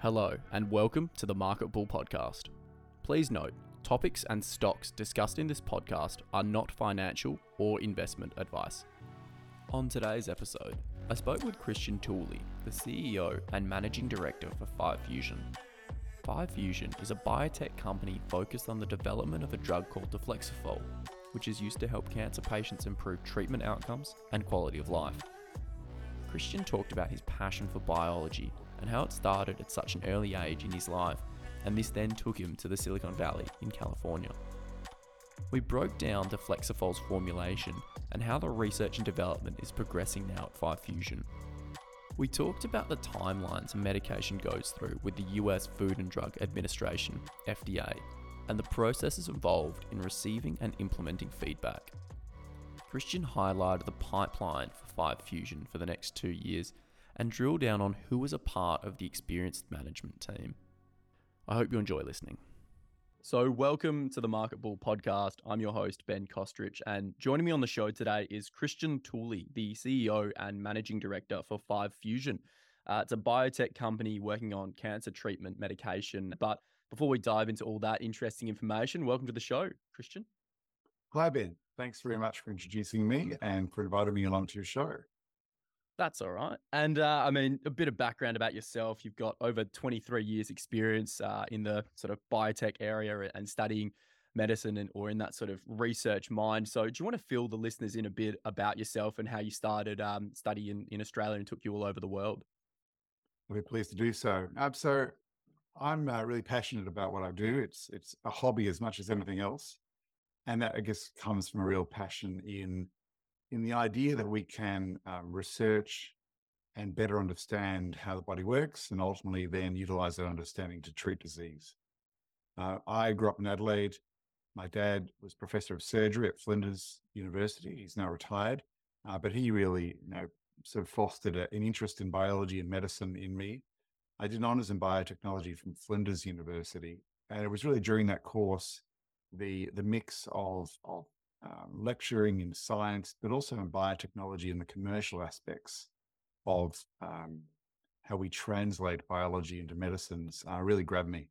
Hello, and welcome to the Market Bull podcast. Please note, topics and stocks discussed in this podcast are not financial or investment advice. On today's episode, I spoke with Christian Toouli, the CEO and Managing Director for FivepHusion. Fusion is a biotech company focused on the development of a drug called deflexifol, which is used to help cancer patients improve treatment outcomes and quality of life. Christian talked about his passion for biology and how it started at such an early age in his life, and this then took him to the Silicon Valley in California. We broke down Deflexifol's formulation and how the research and development is progressing now at FivepHusion. We talked about the timelines a medication goes through with the US Food and Drug Administration, FDA, and the processes involved in receiving and implementing feedback. Christian highlighted the pipeline for FivepHusion for the next two years and drill down on who was a part of the experienced management team. I hope you enjoy listening. So, welcome to the Market Bull podcast. I'm your host, Ben Kostrich, and joining me on the show today is Christian Toouli, the CEO and Managing Director for FivepHusion. Uh, it's a biotech company working on cancer treatment medication. But before we dive into all that interesting information, welcome to the show, Christian. Hi, Ben. Thanks very much for introducing me and for inviting me along to your show. That's all right. And uh, I mean, a bit of background about yourself. You've got over 23 years experience uh, in the sort of biotech area and studying medicine and or in that sort of research mind. So do you want to fill the listeners in a bit about yourself and how you started um, studying in Australia and took you all over the world? Be pleased to do so. Um, so I'm uh, really passionate about what I do. It's it's a hobby as much as anything else and that I guess comes from a real passion in in the idea that we can um, research and better understand how the body works, and ultimately then utilize that understanding to treat disease. Uh, I grew up in Adelaide. My dad was professor of surgery at Flinders University. He's now retired, uh, but he really, you know, sort of fostered a, an interest in biology and medicine in me. I did honors in biotechnology from Flinders University, and it was really during that course the the mix of of um, lecturing in science, but also in biotechnology and the commercial aspects of um, how we translate biology into medicines uh, really grabbed me.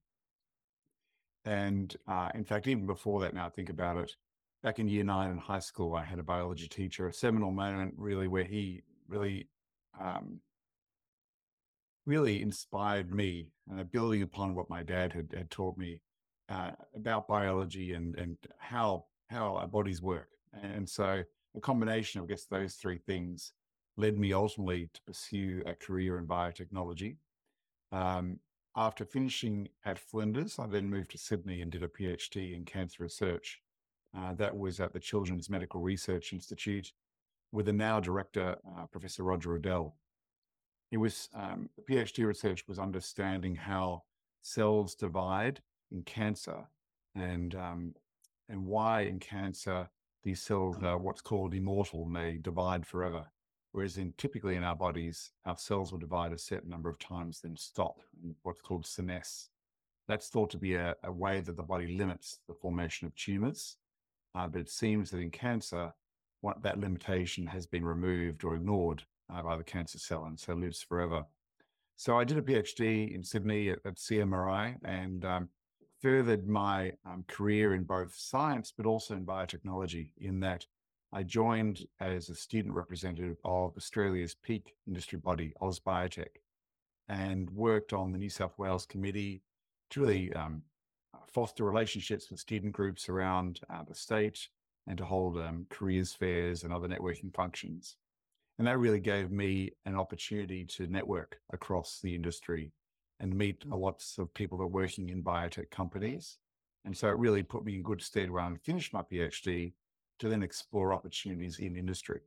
And uh, in fact, even before that, now I think about it, back in year nine in high school, I had a biology teacher, a seminal moment really where he really, um, really inspired me, uh, building upon what my dad had, had taught me uh, about biology and and how how our bodies work. And so a combination of I guess those three things led me ultimately to pursue a career in biotechnology. Um, after finishing at Flinders, I then moved to Sydney and did a PhD in cancer research. Uh, that was at the Children's Medical Research Institute with the now director, uh, Professor Roger Reddel. It was um, the PhD research was understanding how cells divide in cancer and um, and why in cancer these cells are what's called immortal and they divide forever. Whereas in typically in our bodies, our cells will divide a certain number of times, then stop, what's called senesce. That's thought to be a, a way that the body limits the formation of tumors. Uh, but it seems that in cancer, what, that limitation has been removed or ignored uh, by the cancer cell and so lives forever. So I did a PhD in Sydney at, at CMRI and um, furthered my um, career in both science, but also in biotechnology, in that I joined as a student representative of Australia's peak industry body, AusBiotech, and worked on the New South Wales committee to really um, foster relationships with student groups around uh, the state and to hold um, careers fairs and other networking functions. And that really gave me an opportunity to network across the industry and meet lots of people that are working in biotech companies. And so it really put me in good stead when I finished my PhD to then explore opportunities in industry.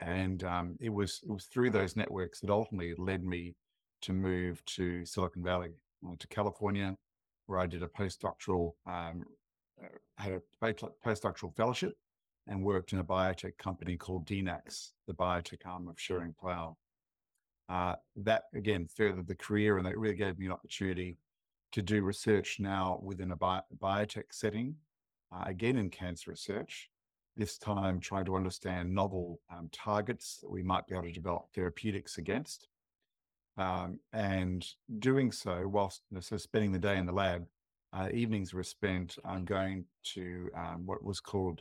And um, it was it was through those networks that ultimately led me to move to Silicon Valley, to California, where I did a postdoctoral um, uh, had a postdoctoral fellowship and worked in a biotech company called DNAX, the biotech arm of Schering-Plough. Uh, that again furthered the career and that really gave me an opportunity to do research now within a bi- biotech setting, uh, again in cancer research, this time trying to understand novel um, targets that we might be able to develop therapeutics against. Um, and doing so whilst so spending the day in the lab, uh, evenings were spent um, going to um, what was called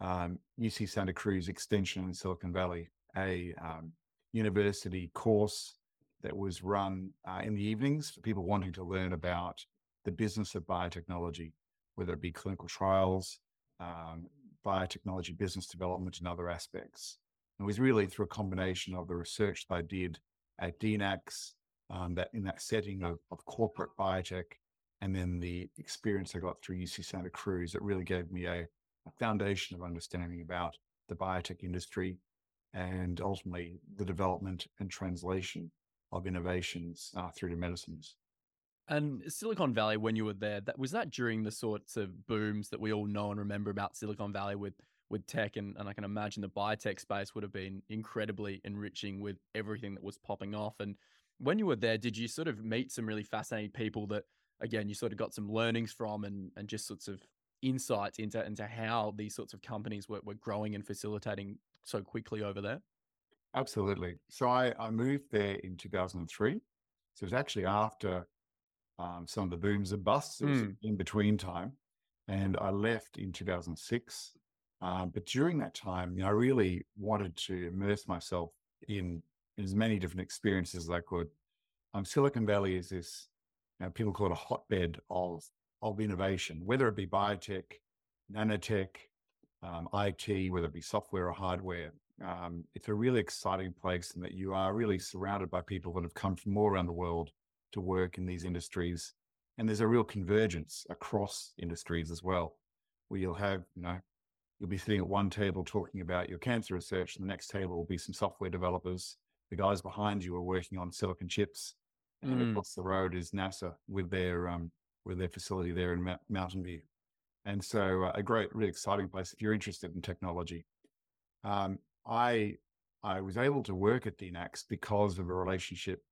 um, UC Santa Cruz Extension in Silicon Valley, a um, university course that was run uh, in the evenings for people wanting to learn about the business of biotechnology, whether it be clinical trials, um, biotechnology business development, and other aspects. It was really through a combination of the research that I did at DNAX, um, that in that setting of, of corporate biotech, and then the experience I got through UC Santa Cruz that really gave me a, a foundation of understanding about the biotech industry and ultimately the development and translation of innovations uh, through to medicines. And Silicon Valley, when you were there, that was that during the sorts of booms that we all know and remember about Silicon Valley with with tech, and, and I can imagine the biotech space would have been incredibly enriching with everything that was popping off. And when you were there, did you sort of meet some really fascinating people that, again, you sort of got some learnings from, and and just sorts of insights into into how these sorts of companies were, were growing and facilitating so quickly over there? Absolutely. So I, I moved there in 2003. So it was actually after um, some of the booms and busts. It was Mm. in between time. And I left in 2006. Um, but during that time, you know, I really wanted to immerse myself in, in as many different experiences as I could. Um, Silicon Valley is this, you know, people call it a hotbed of, of innovation, whether it be biotech, nanotech, um, IT, whether it be software or hardware. Um, it's a really exciting place and that you are really surrounded by people that have come from all around the world to work in these industries. And there's a real convergence across industries as well, where you'll have, you know, you'll be sitting at one table talking about your cancer research, and the next table will be some software developers. The guys behind you are working on silicon chips, and Mm. across the road is NASA with their um, with their facility there in Mou- Mountain View. And so, uh, a great, really exciting place if you're interested in technology. Um, I I was able to work at DNAX because of a relationship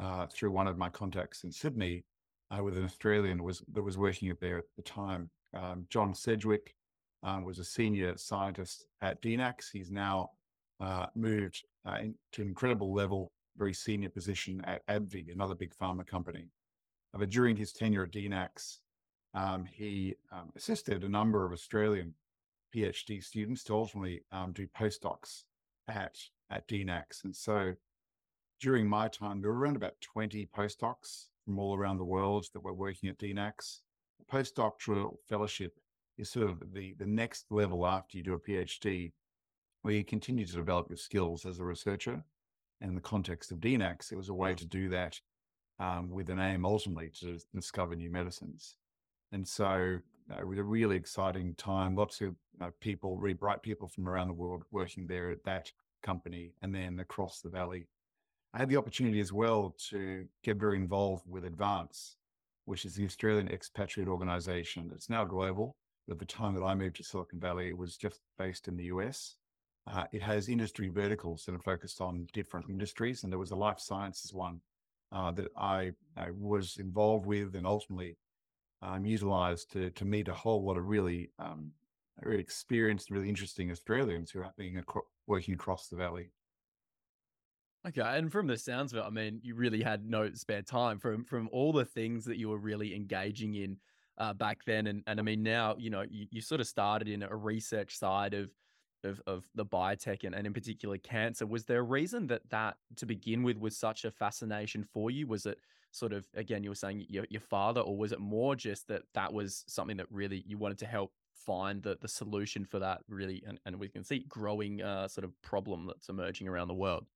uh, through one of my contacts in Sydney uh, with an Australian was that was working there at the time. Um, John Sedgwick um, was a senior scientist at DNAX. He's now uh, moved uh, in, to an incredible level, very senior position at AbbVie, another big pharma company. But during his tenure at DNAX, um, he um, assisted a number of Australian PhD students to ultimately um, do postdocs at at DNAX. And so during my time, there were around about 20 postdocs from all around the world that were working at DNAX. Postdoctoral fellowship is sort of the, the next level after you do a PhD, where you continue to develop your skills as a researcher. And in the context of DNAX, it was a way to do that um, with an aim ultimately to discover new medicines. And so uh, it was a really exciting time. Lots of uh, people, really bright people from around the world working there at that company and then across the valley. I had the opportunity as well to get very involved with Advance, which is the Australian expatriate organization. It's now global. But at the time that I moved to Silicon Valley, it was just based in the US. Uh, it has industry verticals that are focused on different industries. And there was a life sciences one uh, that I, I was involved with and ultimately um, utilized to, to meet a whole lot of really, um, really experienced, really interesting Australians who are being acro- working across the valley. Okay, and from the sounds of it, I mean, you really had no spare time from from all the things that you were really engaging in uh, back then, and and I mean now, you know, you, you sort of started in a research side of of of the biotech and, and in particular cancer. Was there a reason that that to begin with was such a fascination for you? Was it sort of again you were saying your your father, or was it more just that that was something that really you wanted to help find the the solution for that really, and and we can see growing uh, sort of problem that's emerging around the world.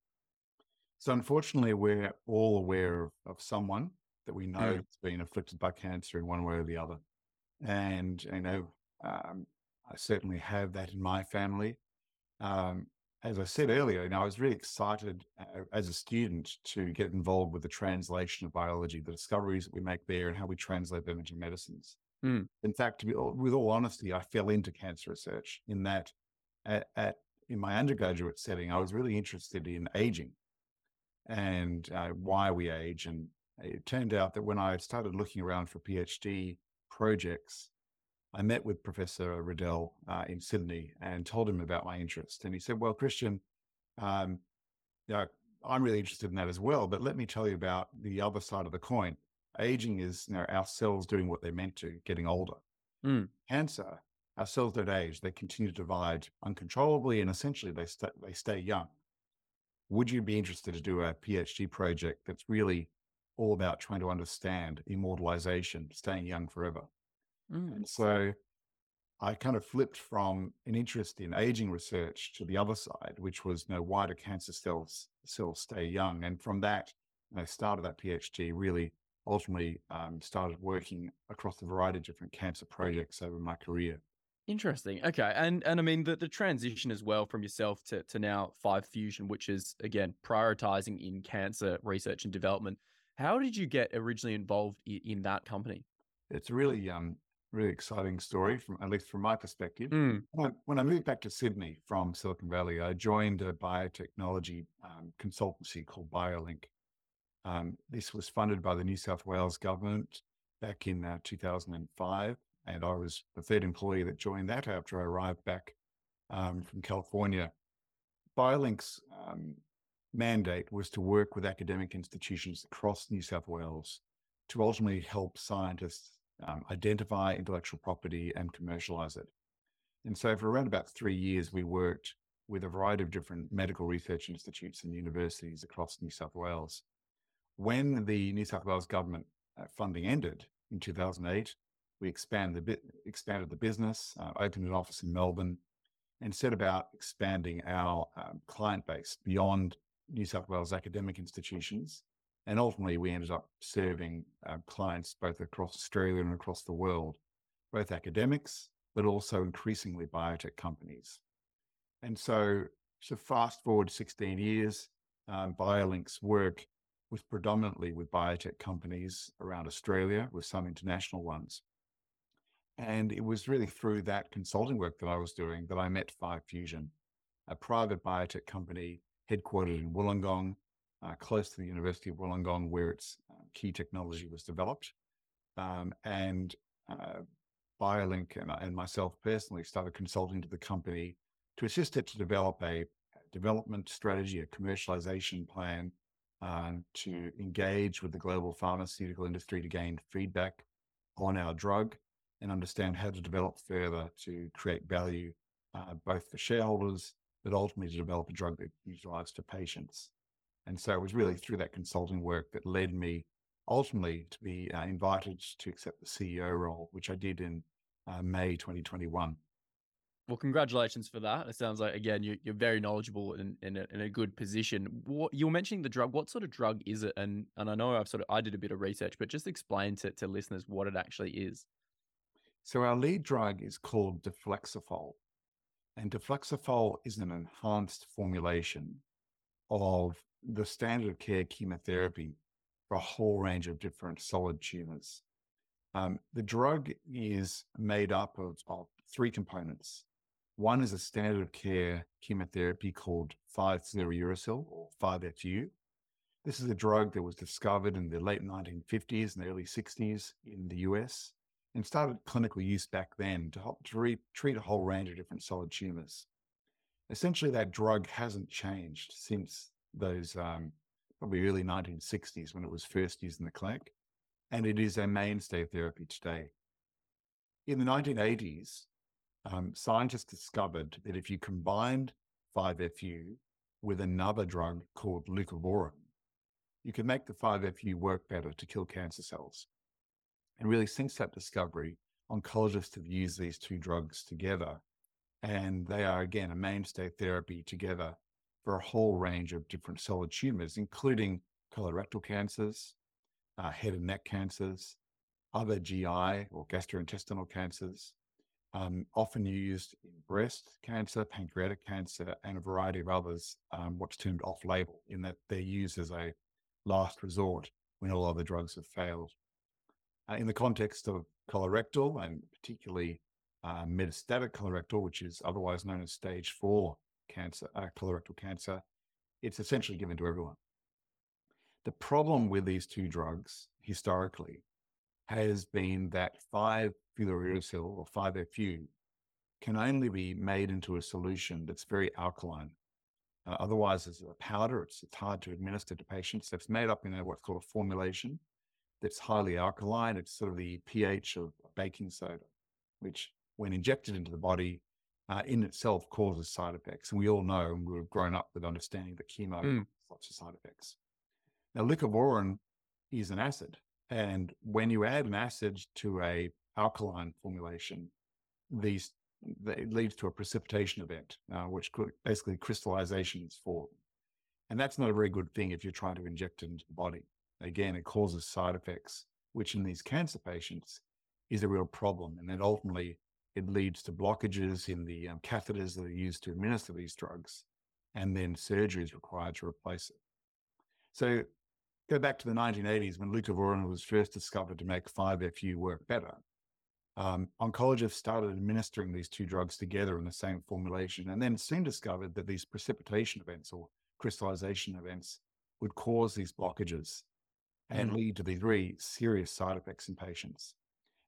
So unfortunately, we're all aware of, of someone that we know Mm. that's been afflicted by cancer in one way or the other. And, you know, um, I certainly have that in my family. Um, as I said earlier, you know, I was really excited uh, as a student to get involved with the translation of biology, the discoveries that we make there and how we translate them into medicines. Mm. In fact, to be, all- with all honesty, I fell into cancer research in that at, at in my undergraduate setting, I was really interested in aging and uh, why we age. And it turned out that when I started looking around for PhD projects, I met with Professor Reddel uh, in Sydney and told him about my interest. And he said, "Well, Christian, um, you know, I'm really interested in that as well. But let me tell you about the other side of the coin. Aging is you know, our cells doing what they're meant to, getting older. Mm. Cancer, our cells don't age; they continue to divide uncontrollably, and essentially they stay they stay young. Would you be interested to do a PhD project that's really all about trying to understand immortalization, staying young forever? Mm. And so I kind of flipped from an interest in aging research to the other side, which was, you know, why do cancer cells cells stay young? And from that, I started that PhD. Really, ultimately, um, started working across a variety of different cancer projects over my career. Interesting. Okay, and and I mean the the transition as well from yourself to to now FivepHusion, which is again prioritizing in cancer research and development. How did you get originally involved in, in that company? It's really um really exciting story from at least from my perspective. Mm. When I, when I moved back to Sydney from Silicon Valley, I joined a biotechnology um, consultancy called BioLink. Um, this was funded by the New South Wales government back in uh, 2005, and I was the third employee that joined that after I arrived back um, from California. BioLink's um, mandate was to work with academic institutions across New South Wales to ultimately help scientists um, identify intellectual property and commercialize it. And so, for around about three years, we worked with a variety of different medical research institutes and universities across New South Wales. When the New South Wales government uh, funding ended in 2008, we expanded the, expanded the business, uh, opened an office in Melbourne, and set about expanding our um, client base beyond New South Wales academic institutions and ultimately, we ended up serving uh, clients both across Australia and across the world, both academics, but also increasingly biotech companies. And so, so fast forward 16 years, um, BioLink's work was predominantly with biotech companies around Australia, with some international ones. And it was really through that consulting work that I was doing that I met FivepHusion, a private biotech company headquartered in Wollongong, uh, close to the University of Wollongong, where its uh, key technology was developed. Um, and uh, BioLink and, and, myself personally started consulting to the company to assist it to develop a development strategy, a commercialization plan um, to engage with the global pharmaceutical industry to gain feedback on our drug and understand how to develop further to create value uh, both for shareholders, but ultimately to develop a drug that utilized to patients. And so it was really through that consulting work that led me ultimately to be uh, invited to accept the CEO role, which I did in uh, May 2021. Well, congratulations for that. It sounds like again you, are very knowledgeable and in, in, in, a good position. What, you were mentioning the drug. What sort of drug is it? And and I know I've sort of I did a bit of research, but just explain to, to listeners what it actually is. So our lead drug is called Deflexifol, and Deflexifol is an enhanced formulation of the standard of care chemotherapy for a whole range of different solid tumors. Um, the drug is made up of, of three components. One is a standard of care chemotherapy called 5-fluorouracil or 5-FU. This is a drug that was discovered in the late 1950s and early 60s in the US and started clinical use back then to, help, to re- treat a whole range of different solid tumors. Essentially, that drug hasn't changed since those um, probably early 1960s when it was first used in the clinic, and it is a mainstay therapy today. In the 1980s, um, scientists discovered that if you combined 5-FU with another drug called leucovorin, you could make the 5-FU work better to kill cancer cells. And really, since that discovery, oncologists have used these two drugs together, and they are again a mainstay therapy together for a whole range of different solid tumors, including colorectal cancers, uh, head and neck cancers, other GI or gastrointestinal cancers, um, often used in breast cancer, pancreatic cancer, and a variety of others, um, what's termed off label, in that they're used as a last resort when all other drugs have failed. Uh, in the context of colorectal and particularly uh, metastatic colorectal, which is otherwise known as stage four cancer, uh, colorectal cancer, it's essentially given to everyone. The problem with these two drugs historically has been that 5-fluorouracil or 5-FU can only be made into a solution that's very alkaline. Uh, otherwise, it's a powder, it's, it's hard to administer to patients. It's made up in a, what's called a formulation that's highly alkaline. It's sort of the pH of baking soda, which, when injected into the body, uh, in itself causes side effects. And we all know, and we've grown up with understanding that chemo mm. has lots of side effects. Now, leucovorin is an acid. And when you add an acid to a alkaline formulation, these it leads to a precipitation event, uh, which basically crystallization is formed. And that's not a very good thing if you're trying to inject it into the body. Again, it causes side effects, which in these cancer patients is a real problem. And then ultimately, it leads to blockages in the um, catheters that are used to administer these drugs, and then surgery is required to replace it. So, go back to the 1980s when leucovorin was first discovered to make 5-FU work better. Um, oncologists started administering these two drugs together in the same formulation, and then soon discovered that these precipitation events or crystallization events would cause these blockages and mm. lead to these very serious side effects in patients.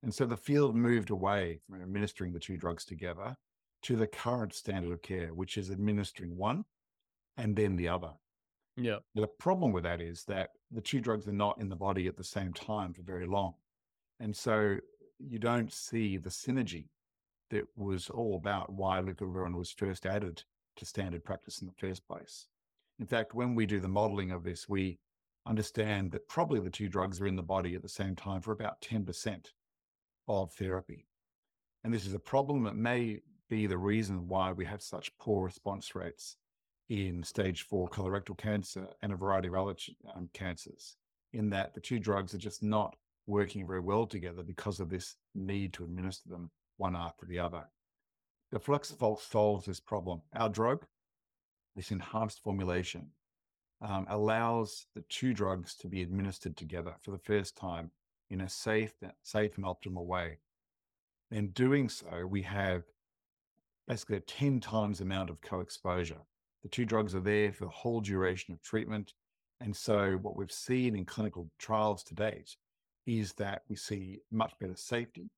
And so the field moved away from administering the two drugs together to the current standard of care, which is administering one and then the other. Yeah. The problem with that is that the two drugs are not in the body at the same time for very long. And so you don't see the synergy that was all about why leucovorin was first added to standard practice in the first place. In fact, when we do the modeling of this, we understand that probably the two drugs are in the body at the same time for about 10% of therapy. And this is a problem that may be the reason why we have such poor response rates in stage four colorectal cancer and a variety of other um, cancers, in that the two drugs are just not working very well together because of this need to administer them one after the other. The Deflexifol solves this problem. Our drug, this enhanced formulation, um, allows the two drugs to be administered together for the first time in a safe, safe and optimal way. In doing so, we have basically a 10 times amount of co-exposure. The two drugs are there for the whole duration of treatment. And so what we've seen in clinical trials to date is that we see much better safety,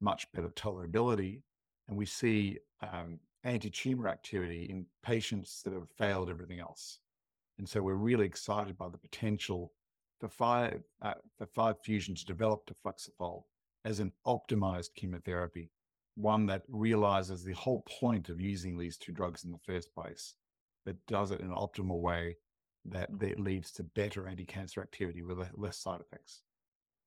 much better tolerability, and we see um, anti-tumor activity in patients that have failed everything else. And so we're really excited by the potential for five uh, for FivepHusion to develop deflexifol as an optimized chemotherapy, one that realizes the whole point of using these two drugs in the first place, but does it in an optimal way that, that leads to better anti-cancer activity with less side effects.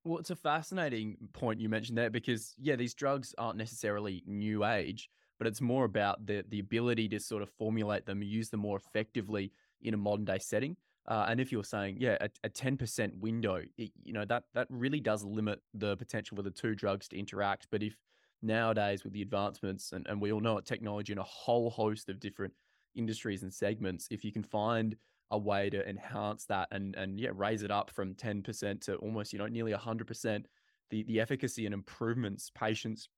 Well, it's a fascinating point you mentioned there because yeah, these drugs aren't necessarily new age, but it's more about the the ability to sort of formulate them, use them more effectively in a modern day setting. Uh, and if you're saying, yeah, a, 10% window, it, you know, that, that really does limit the potential for the two drugs to interact. But if nowadays with the advancements, and, and we all know it, technology in a whole host of different industries and segments, if you can find a way to enhance that and, and yeah, raise it up from 10% to almost, you know, nearly 100%, the, the efficacy and improvements patients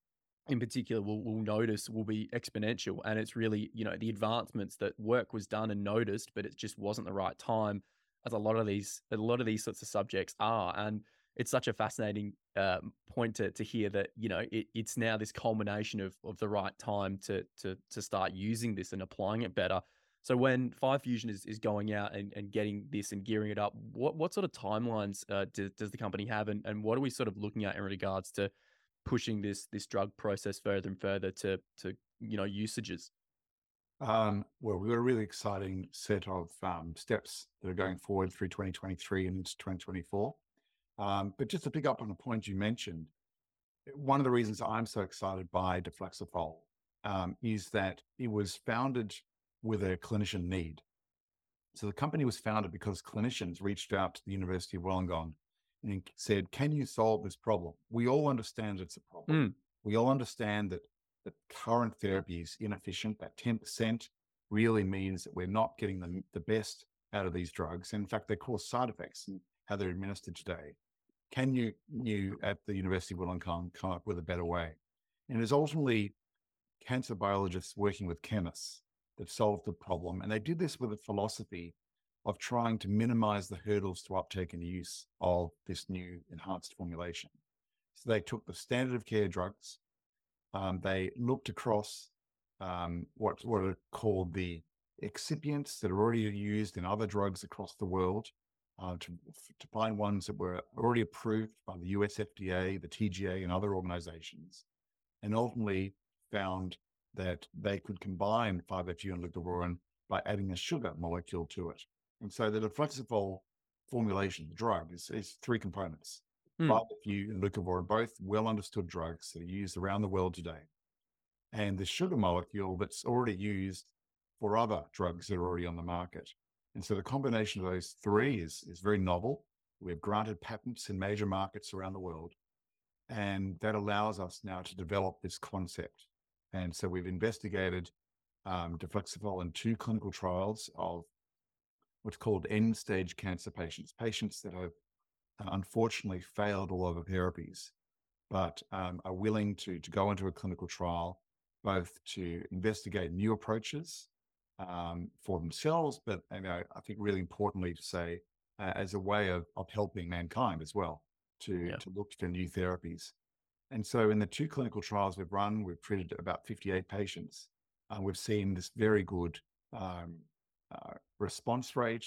in particular will, will notice will be exponential and it's really you know the advancements that work was done and noticed but it just wasn't the right time as a lot of these a lot of these sorts of subjects are and it's such a fascinating uh, point to, to hear that you know it, it's now this culmination of, of the right time to to to start using this and applying it better. So when FivepHusion is, is going out and, and getting this and gearing it up what what sort of timelines uh, does, does the company have and, and what are we sort of looking at in regards to pushing this this drug process further and further to to you know usages? Um, well, we've got a really exciting set of um, steps that are going forward through 2023 and into 2024. Um, but just to pick up on a point you mentioned, one of the reasons I'm so excited by Deflexifol um, is that it was founded with a clinician need. So the company was founded because clinicians reached out to the University of Wollongong and said, Can you solve this problem? We all understand it's a problem. Mm. We all understand that the current therapy is inefficient. That 10% really means that we're not getting the, the best out of these drugs. And In fact, they cause side effects in how they're administered today. Can you, you at the University of Wollongong come up with a better way? And it's ultimately cancer biologists working with chemists that solved the problem. And they did this with a philosophy of trying to minimize the hurdles to uptake and use of this new enhanced formulation. So they took the standard of care drugs, um, they looked across um, what, what are called the excipients that are already used in other drugs across the world uh, to, to find ones that were already approved by the US FDA, the TGA, and other organizations, and ultimately found that they could combine 5-FU and leucovorin by adding a sugar molecule to it. And so the deflexifol formulation, the drug, is, is three components. Mm. 5-FU and leucovorin, both well understood drugs that are used around the world today. And the sugar molecule that's already used for other drugs that are already on the market. And so the combination of those three is, is very novel. We have granted patents in major markets around the world. And that allows us now to develop this concept. And so we've investigated um, deflexifol in two clinical trials of what's called end stage cancer patients, patients that have uh, unfortunately failed all other therapies, but um, are willing to, to go into a clinical trial, both to investigate new approaches um, for themselves, but you know, I think really importantly to say uh, as a way of, of helping mankind as well to, yeah. to look for new therapies. And so in the two clinical trials we've run, we've treated about 58 patients. Uh, we've seen this very good um, uh, response rate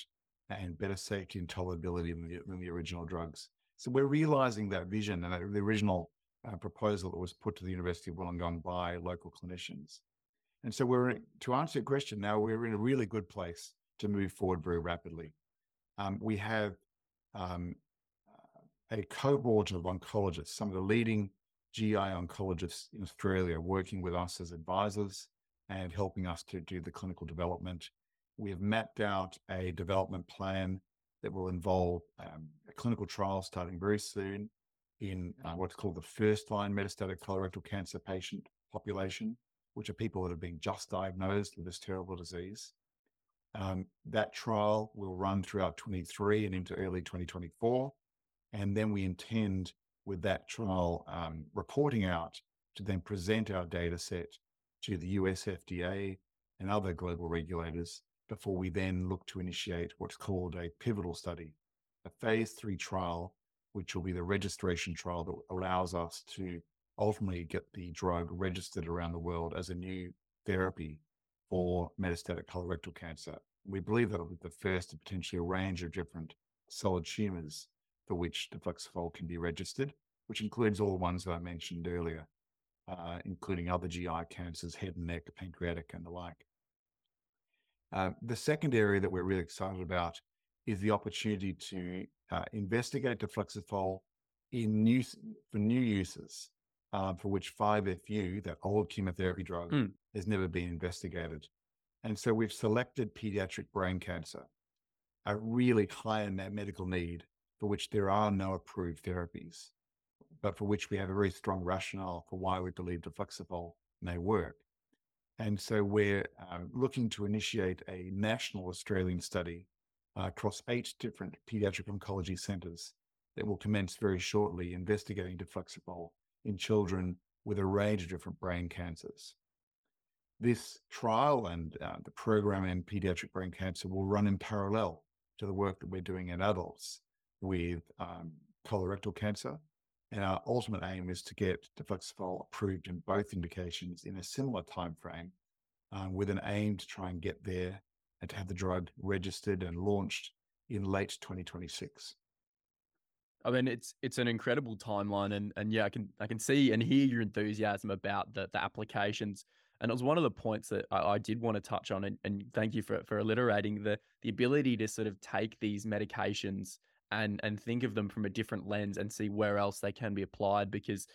and better safety and tolerability than the, than the original drugs. So we're realizing that vision and the original uh, proposal that was put to the University of Wollongong by local clinicians. And so we're to answer your question now, we're in a really good place to move forward very rapidly. Um, we have um, a cohort of oncologists, some of the leading GI oncologists in Australia, working with us as advisors and helping us to do the clinical development we have mapped out a development plan that will involve um, a clinical trial starting very soon in uh, what's called the first line metastatic colorectal cancer patient population, which are people that have been just diagnosed with this terrible disease. Um, that trial will run throughout 23 and into early 2024. And then we intend with that trial um, reporting out to then present our data set to the US FDA and other global regulators before we then look to initiate what's called a pivotal study, a phase three trial, which will be the registration trial that allows us to ultimately get the drug registered around the world as a new therapy for metastatic colorectal cancer. We believe that will be the first of potentially a range of different solid tumors for which deflexifol can be registered, which includes all the ones that I mentioned earlier, uh, including other GI cancers, head and neck, pancreatic, and the like. Uh, the second area that we're really excited about is the opportunity to uh, investigate deflexifol in new for new uses uh, for which 5FU, that old chemotherapy drug, mm. has never been investigated. And so we've selected pediatric brain cancer, a really high medical need for which there are no approved therapies, but for which we have a very strong rationale for why we believe deflexifol may work. And so we're uh, looking to initiate a national Australian study uh, across eight different pediatric oncology centres that will commence very shortly investigating deflexifol in children with a range of different brain cancers. This trial and uh, the program in pediatric brain cancer will run in parallel to the work that we're doing in adults with um, colorectal cancer and our ultimate aim is to get deflexifol approved in both indications in a similar time frame, um, with an aim to try and get there and to have the drug registered and launched in late 2026. I mean, it's it's an incredible timeline, and and yeah, I can I can see and hear your enthusiasm about the the applications. And it was one of the points that I, I did want to touch on, and, and thank you for for alliterating the the ability to sort of take these medications and and think of them from a different lens and see where else they can be applied because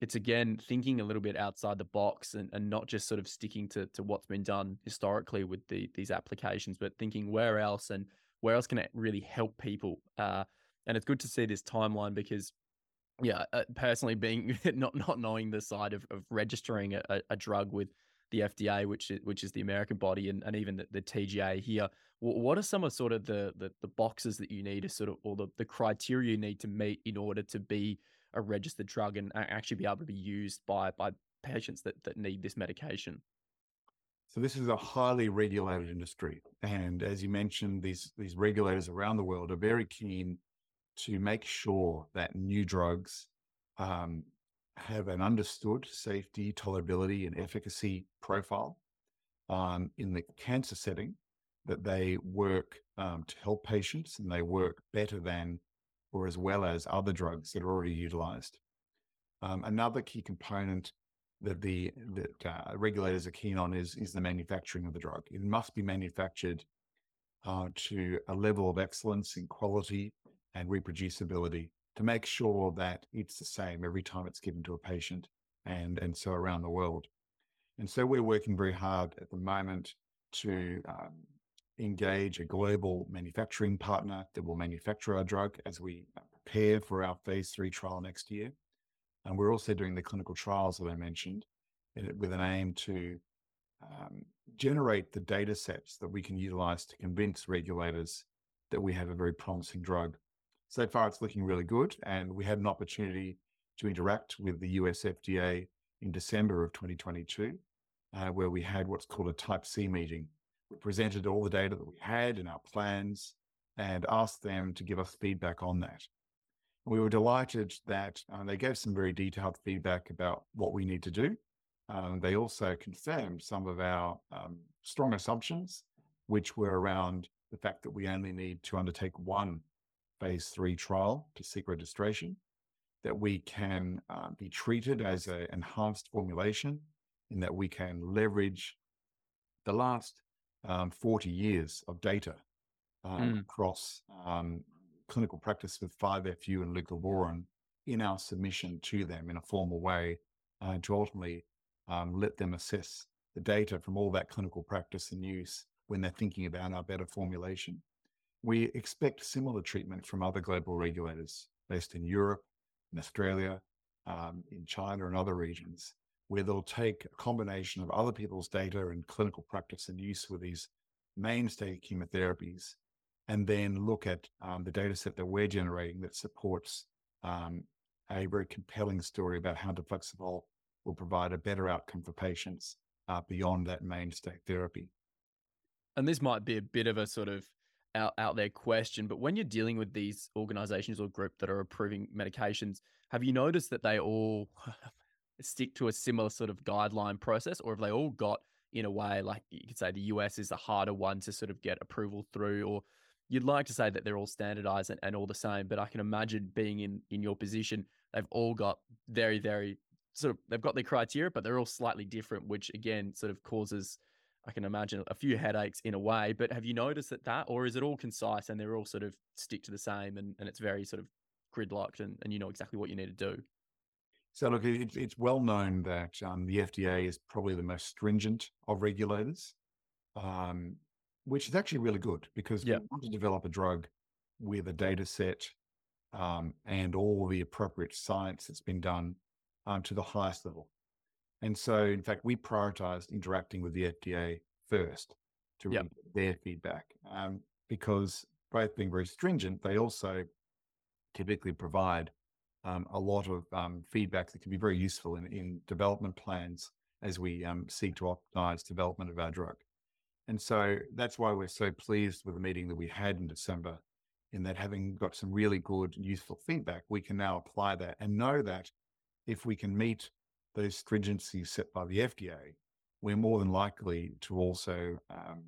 it's again thinking a little bit outside the box and, and not just sort of sticking to, to what's been done historically with the, these applications, but thinking where else and where else can it really help people. Uh, and it's good to see this timeline because, yeah, uh, personally being not not knowing the side of, of registering a, a drug with the FDA, which is, which is the American body, and, and even the, the TGA here. What are some of sort of the, the, the boxes that you need to sort of, or the, the criteria you need to meet in order to be a registered drug and actually be able to be used by by patients that, that need this medication? So this is a highly regulated industry, and as you mentioned, these these regulators around the world are very keen to make sure that new drugs um, have an understood safety, tolerability, and efficacy profile um, in the cancer setting, that they work um, to help patients and they work better than or as well as other drugs that are already utilized. Um, another key component that the that uh, regulators are keen on is is the manufacturing of the drug. It must be manufactured uh, to a level of excellence in quality and reproducibility to make sure that it's the same every time it's given to a patient and and so around the world. And so we're working very hard at the moment to um, engage a global manufacturing partner that will manufacture our drug as we prepare for our phase three trial next year. And we're also doing the clinical trials that I mentioned with an aim to um, generate the data sets that we can utilize to convince regulators that we have a very promising drug. So far, it's looking really good. And we had an opportunity to interact with the US FDA in December of 2022, uh, where we had what's called a Type C meeting. We presented all the data that we had and our plans and asked them to give us feedback on that. We were delighted that uh, they gave some very detailed feedback about what we need to do. Um, they also confirmed some of our um, strong assumptions, which were around the fact that we only need to undertake one phase three trial to seek registration, that we can uh, be treated as an enhanced formulation, in that we can leverage the last um, 40 years of data um, mm. across um, clinical practice with 5FU and leucovorin in our submission to them in a formal way uh, to ultimately um, let them assess the data from all that clinical practice and use when they're thinking about our better formulation. We expect similar treatment from other global regulators based in Europe, in Australia, um, in China, and other regions, where they'll take a combination of other people's data and clinical practice and use with these mainstay chemotherapies and then look at um, the data set that we're generating that supports um, a very compelling story about how deflexifol will provide a better outcome for patients uh, beyond that mainstay therapy. And this might be a bit of a sort of out, out there question, but when you're dealing with these organizations or group that are approving medications, have you noticed that they all stick to a similar sort of guideline process, or have they all got in a way like you could say the US is the harder one to sort of get approval through, or you'd like to say that they're all standardized and, and all the same, but I can imagine being in in your position, they've all got very, very sort of they've got their criteria, but they're all slightly different, which again sort of causes I can imagine a few headaches in a way. But have you noticed that that, or is it all concise and they're all sort of stick to the same and, and it's very sort of gridlocked and, and you know exactly what you need to do? So look, it, it's well known that um, the FDA is probably the most stringent of regulators. Um, which is actually really good because we want to develop a drug with a data set um, and all the appropriate science that's been done um, to the highest level. And so, in fact, we prioritized interacting with the FDA first to yep. get their feedback um, because both being very stringent, they also typically provide um, a lot of um, feedback that can be very useful in, in development plans as we um, seek to optimize development of our drug. And so that's why we're so pleased with the meeting that we had in December, in that having got some really good, useful feedback, we can now apply that and know that if we can meet those stringencies set by the FDA, we're more than likely to also um,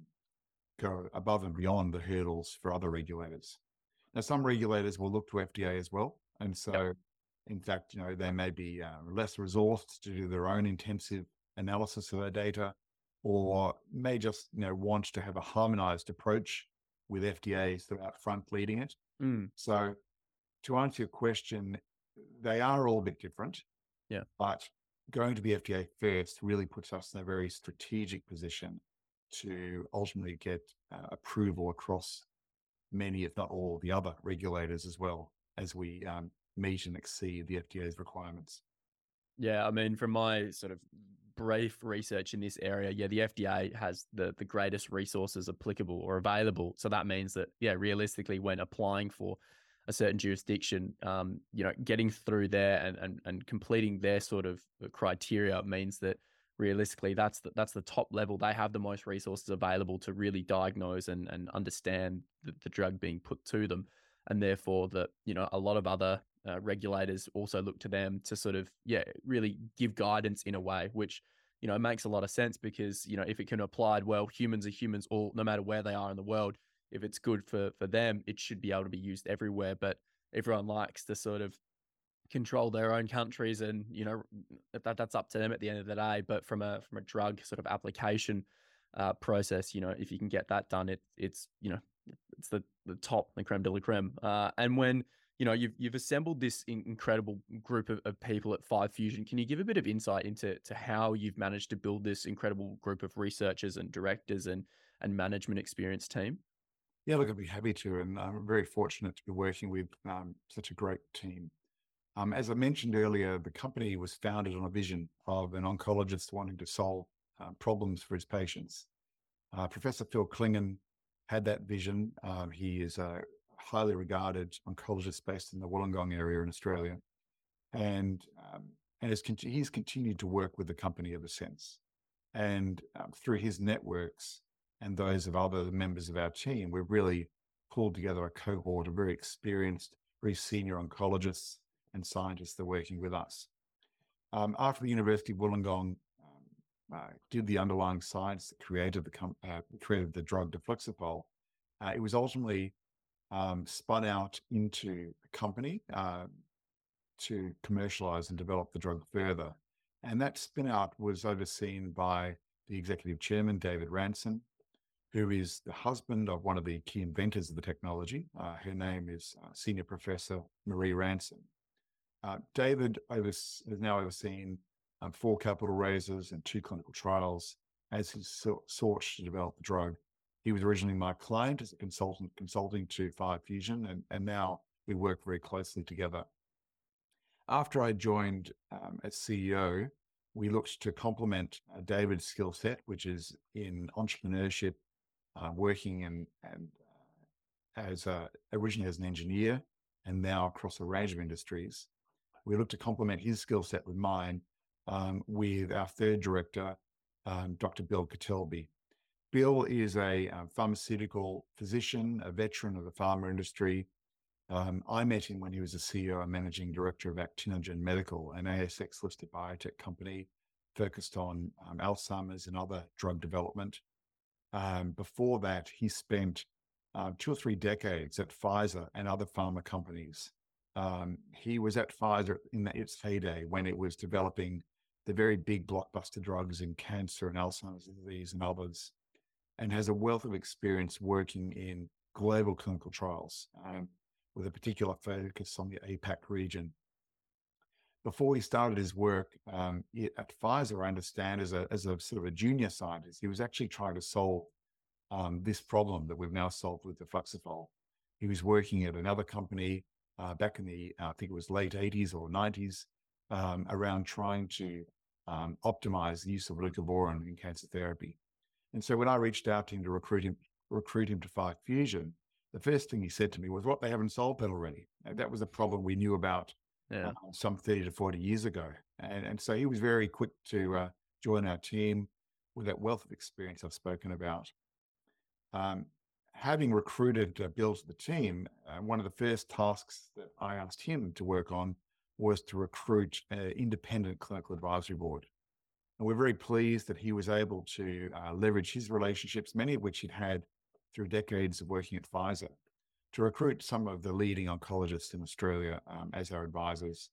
go above and beyond the hurdles for other regulators. Now, some regulators will look to FDA as well. And so, yep. In fact, you know, they may be uh, less resourced to do their own intensive analysis of their data or may just you know want to have a harmonized approach with FDA so out front leading it. Mm. So to answer your question, they are all a bit different. Yeah. But going to the FDA first really puts us in a very strategic position to ultimately get uh, approval across many, if not all, the other regulators as well as we um, meet and exceed the FDA's requirements. Yeah, I mean, from my sort of brief research in this area, yeah, the FDA has the the greatest resources applicable or available. So that means that yeah, realistically, when applying for a certain jurisdiction, um, you know, getting through there and, and and completing their sort of criteria means that realistically that's the, that's the top level. They have the most resources available to really diagnose and and understand the, the drug being put to them, and therefore that you know a lot of other uh, regulators also look to them to sort of yeah really give guidance in a way which you know, it makes a lot of sense because, you know, if it can applied well, humans are humans all no matter where they are in the world. If it's good for for them, it should be able to be used everywhere. But everyone likes to sort of control their own countries and you know that that's up to them at the end of the day but from a from a drug sort of application uh, process you know if you can get that done it it's you know it's the the top the creme de la creme uh, and when you know you've you've assembled this incredible group of, of people at FivepHusion. Can you give a bit of insight into to how you've managed to build this incredible group of researchers and directors and and management experience team? Yeah look i'd be happy to and i'm very fortunate to be working with um, such a great team. Um, as i mentioned earlier the company was founded on a vision of an oncologist wanting to solve uh, problems for his patients. Uh, professor phil Clingan had that vision. Um, he is a highly regarded oncologist based in the Wollongong area in Australia, and um, and has he's continued to work with the company ever since. And um, through his networks and those of other members of our team, we've really pulled together a cohort of very experienced, very senior oncologists and scientists that are working with us. Um, after the University of Wollongong um, uh, did the underlying science that created the com- uh, created the drug Deflexifol, uh, it was ultimately um, spun out into a company uh, to commercialize and develop the drug further. And that spin out was overseen by the executive chairman, David Ranson, who is the husband of one of the key inventors of the technology. Uh, her name is uh, Senior Professor Marie Ranson. Uh, David has now overseen um, four capital raises and two clinical trials as he sought to develop the drug he was originally my client as a consultant, consulting to FivepHusion, and, and now we work very closely together. After I joined um, as CEO, we looked to complement uh, David's skill set, which is in entrepreneurship, uh, working and, and uh, as a, originally as an engineer and now across a range of industries. We looked to complement his skill set with mine um, with our third director, um, Dr. Bill Ketelbey. Bill is a uh, pharmaceutical physician, a veteran of the pharma industry. Um, I met him when he was a CEO and managing director of Actinogen Medical, an ASX listed biotech company focused on um, Alzheimer's and other drug development. Um, before that, he spent uh, two or three decades at Pfizer and other pharma companies. Um, he was at Pfizer in the, its heyday when it was developing the very big blockbuster drugs in cancer and Alzheimer's disease and others and has a wealth of experience working in global clinical trials um, with a particular focus on the APAC region. Before he started his work um, at Pfizer, I understand, as a, as a sort of a junior scientist, he was actually trying to solve um, this problem that we've now solved with Deflexifol. He was working at another company uh, back in the, uh, I think it was late 80s or 90s, um, around trying to um, optimize the use of leucovorin in cancer therapy. And so when I reached out to him to recruit him, recruit him to FivepHusion, the first thing he said to me was, "What they haven't solved that already." And that was a problem we knew about yeah. uh, some thirty to forty years ago, and and so he was very quick to uh, join our team with that wealth of experience I've spoken about. Um, having recruited uh, Bill to the team, uh, one of the first tasks that I asked him to work on was to recruit an independent clinical advisory board. And we're very pleased that he was able to uh, leverage his relationships, many of which he'd had through decades of working at Pfizer, to recruit some of the leading oncologists in Australia um, as our advisors.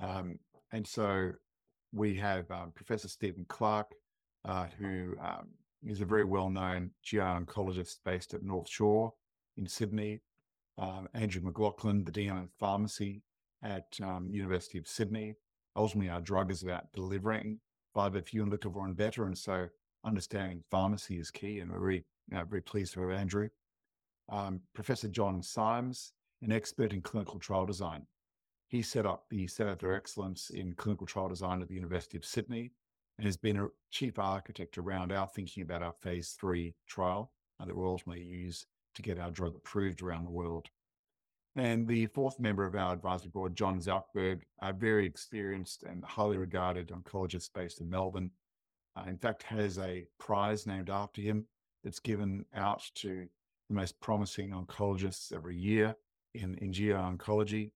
Um, and so we have um, Professor Stephen Clarke, uh, who um, is a very well known GI oncologist based at North Shore in Sydney. Um, Andrew McLachlan, the Dean of Pharmacy at um, University of Sydney. Ultimately, our drug is about delivering 5FU and leucovorin better. And so understanding pharmacy is key. And we're very, know, very pleased have Andrew. Um, Professor John Simes, an expert in clinical trial design. He set up the Centre for Excellence in Clinical Trial Design at the University of Sydney and has been a chief architect around our thinking about our phase three trial uh, that we'll ultimately use to get our drug approved around the world. And the fourth member of our advisory board, John Zalcberg, a very experienced and highly regarded oncologist based in Melbourne, uh, in fact, has a prize named after him that's given out to the most promising oncologists every year in, in GI oncology.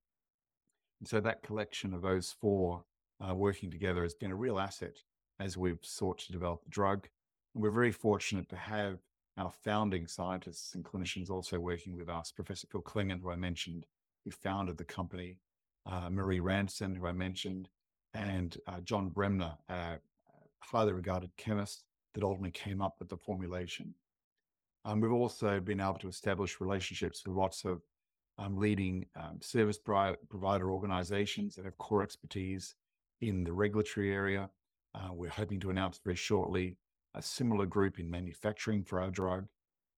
And so that collection of those four uh, working together has been a real asset as we've sought to develop the drug. And we're very fortunate to have our founding scientists and clinicians also working with us. Professor Phil Clingan, who I mentioned, who founded the company, uh, Marie Ranson, who I mentioned, and uh, John Bremner, a highly regarded chemist that ultimately came up with the formulation. Um, we've also been able to establish relationships with lots of um, leading um, service provider organizations that have core expertise in the regulatory area. Uh, we're hoping to announce very shortly a similar group in manufacturing for our drug.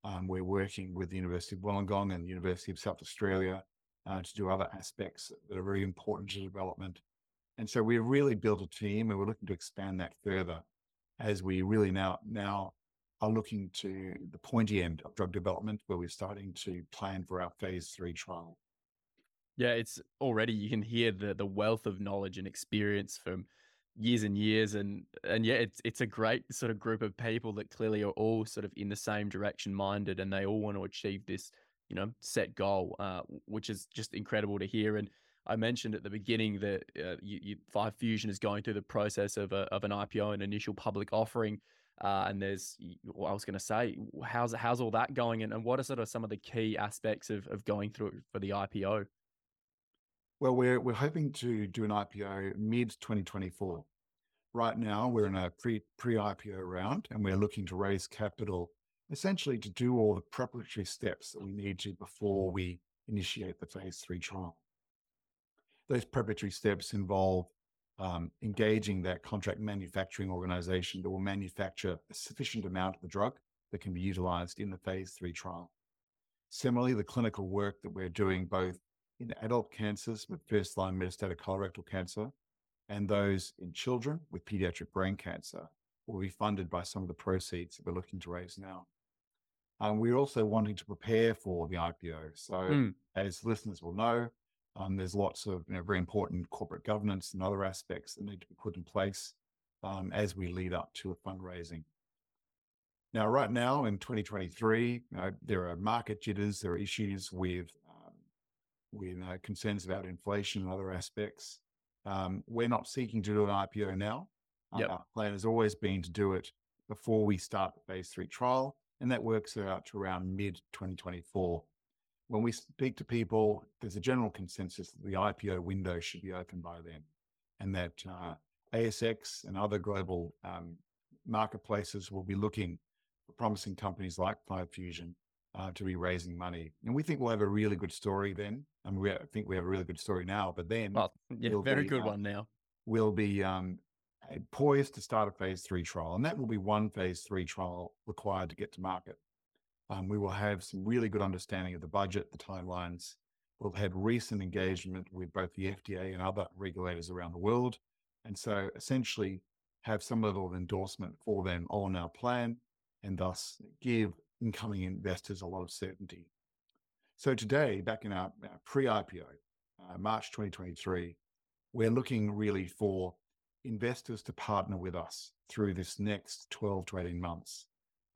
Um, we're working with the University of Wollongong and the University of South Australia uh, to do other aspects that are very important to development. And so we've really built a team and we're looking to expand that further as we really now now are looking to the pointy end of drug development where we're starting to plan for our phase three trial. Yeah, it's already you can hear the the wealth of knowledge and experience from years and years and and yeah it's it's a great sort of group of people that clearly are all sort of in the same direction minded and they all want to achieve this you know set goal uh, which is just incredible to hear and I mentioned at the beginning that uh, you, you, FivepHusion is going through the process of, a, of an IPO, an initial public offering. Uh, and there's, well, I was going to say, how's how's all that going, and, and what are sort of some of the key aspects of, of going through for the IPO? Well, we're we're hoping to do an IPO mid 2024. Right now, we're in a pre IPO round, and we're looking to raise capital essentially to do all the preparatory steps that we need to before we initiate the phase three trial. Those preparatory steps involve um, engaging that contract manufacturing organization that will manufacture a sufficient amount of the drug that can be utilized in the phase three trial. Similarly, the clinical work that we're doing both in adult cancers with first line metastatic colorectal cancer and those in children with pediatric brain cancer will be funded by some of the proceeds that we're looking to raise now. Um, we're also wanting to prepare for the IPO. So, mm. as listeners will know, um, there's lots of you know, very important corporate governance and other aspects that need to be put in place um, as we lead up to a fundraising. Now, right now in 2023, you know, there are market jitters, there are issues with with uh, concerns about inflation and other aspects. Um, we're not seeking to do an IPO now. Yep. Our plan has always been to do it before we start the phase three trial, and that works out to around mid 2024. When we speak to people, there's a general consensus that the IPO window should be open by then, and that uh, ASX and other global um, marketplaces will be looking for promising companies like FivepHusion uh, to be raising money. And we think we'll have a really good story then. I mean, we, I think we have a really good story now, but then, well, yeah, we'll very be, good uh, one now. We'll be um, poised to start a phase three trial, and that will be one phase three trial required to get to market. Um, we will have some really good understanding of the budget, the timelines. We'll have had recent engagement with both the FDA and other regulators around the world. And so essentially have some level of endorsement for them on our plan and thus give incoming investors a lot of certainty. So today, back in our, our pre-IPO, uh, March 2023, we're looking really for investors to partner with us through this next 12 to 18 months,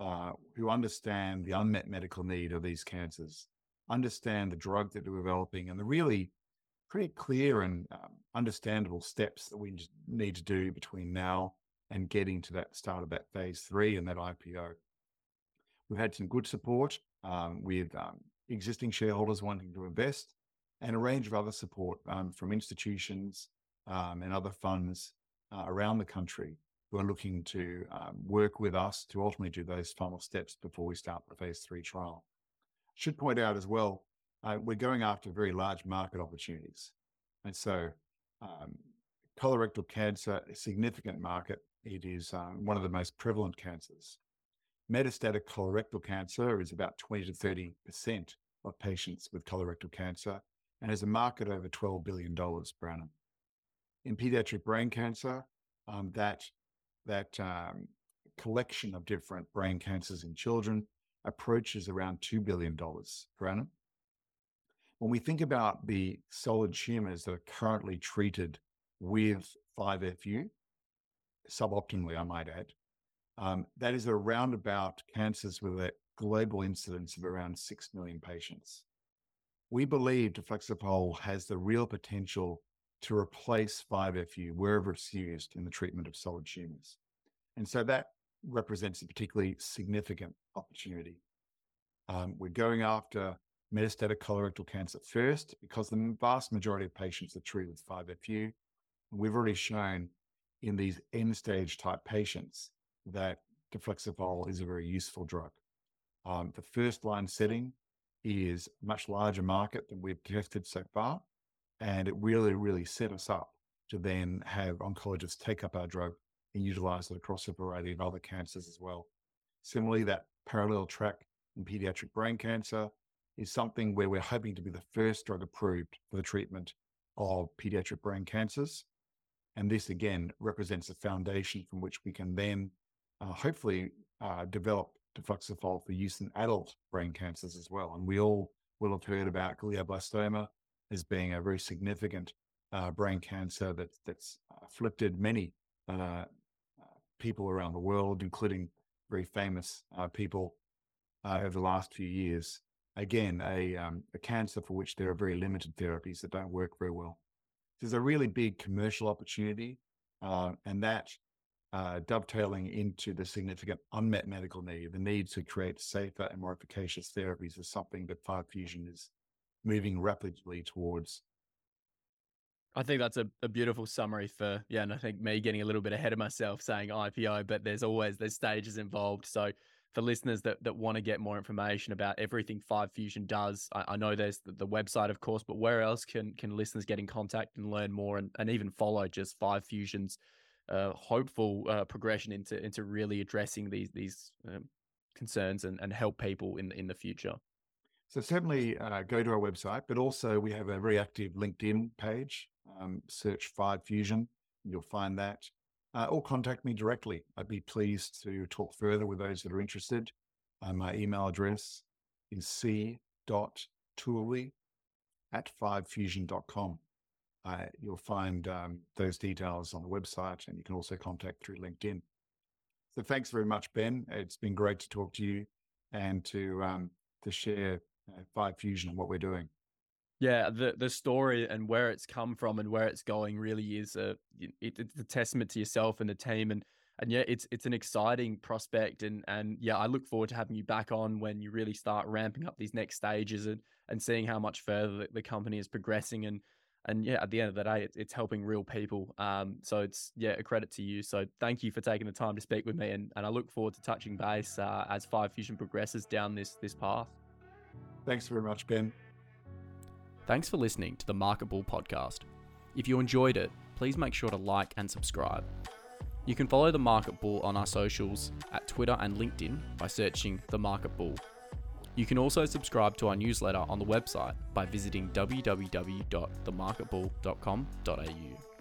uh, who understand the unmet medical need of these cancers, understand the drug that we're developing, and the really pretty clear and um, understandable steps that we need to do between now and getting to that start of that phase three and that IPO. We've had some good support um, with um, existing shareholders wanting to invest and a range of other support um, from institutions um, and other funds uh, around the country who are looking to um, work with us to ultimately do those final steps before we start the phase three trial. Should point out as well, uh, we're going after very large market opportunities. And so um, colorectal cancer, a significant market. It is one of the most prevalent cancers. Metastatic colorectal cancer is about 20 to 30% of patients with colorectal cancer and has a market over $12 billion per annum. In pediatric brain cancer, um, that, that um, collection of different brain cancers in children approaches around $2 billion per annum. When we think about the solid tumors that are currently treated with 5FU, suboptimally, I might add, um, that is around about cancers with a global incidence of around 6 million patients. We believe Deflexifol has the real potential to replace 5FU wherever it's used in the treatment of solid tumors. And so that represents a particularly significant opportunity. Um, we're going after metastatic colorectal cancer first because the vast majority of patients are treated with 5FU. We've already shown in these end stage type patients that deflexifol is a very useful drug. Um, the first line setting is much larger market than we've tested so far. And it really, really set us up to then have oncologists take up our drug and utilize it across a variety of other cancers as well. Similarly, that parallel track in pediatric brain cancer is something where we're hoping to be the first drug approved for the treatment of pediatric brain cancers. And this again represents a foundation from which we can then uh, hopefully uh, develop deflexifol for use in adult brain cancers as well. And we all will have heard about glioblastoma as being a very significant uh, brain cancer that, that's afflicted many uh, people around the world, including very famous uh, people uh, over the last few years. Again, a, um, a cancer for which there are very limited therapies that don't work very well. There's a really big commercial opportunity, uh, and that uh, dovetailing into the significant unmet medical need, the need to create safer and more efficacious therapies is something that FivepHusion is moving rapidly towards. I think that's a, a beautiful summary for yeah, and I think me getting a little bit ahead of myself saying IPO, but there's always there's stages involved. So for listeners that, that want to get more information about everything FivepHusion does, I, I know there's the, the, website, of course, but where else can can listeners get in contact and learn more and, and even follow just FivepHusion's uh, hopeful uh, progression into into really addressing these these um, concerns and, and help people in in the future? So certainly uh, go to our website, but also we have a very active LinkedIn page. Um, search FivepHusion, you'll find that. Uh, or contact me directly. I'd be pleased to talk further with those that are interested. Uh, my email address is c.toouli at fivephusion.com. Uh, you'll find um, those details on the website and you can also contact through LinkedIn. So thanks very much, Ben. It's been great to talk to you and to um, to share FivepHusion and what we're doing. Yeah, the the story and where it's come from and where it's going really is a it, it's a testament to yourself and the team and and yeah, it's it's an exciting prospect and and yeah, I look forward to having you back on when you really start ramping up these next stages and and seeing how much further the, the company is progressing and and yeah, at the end of the day, it's, it's helping real people. Um, so it's yeah, a credit to you. So thank you for taking the time to speak with me, and, and I look forward to touching base uh, as FivepHusion progresses down this this path. Thanks very much, Ben. Thanks for listening to the Market Bull podcast. If you enjoyed it, please make sure to like and subscribe. You can follow the Market Bull on our socials at Twitter and LinkedIn by searching the Market Bull. You can also subscribe to our newsletter on the website by visiting www.themarketbull.com.au.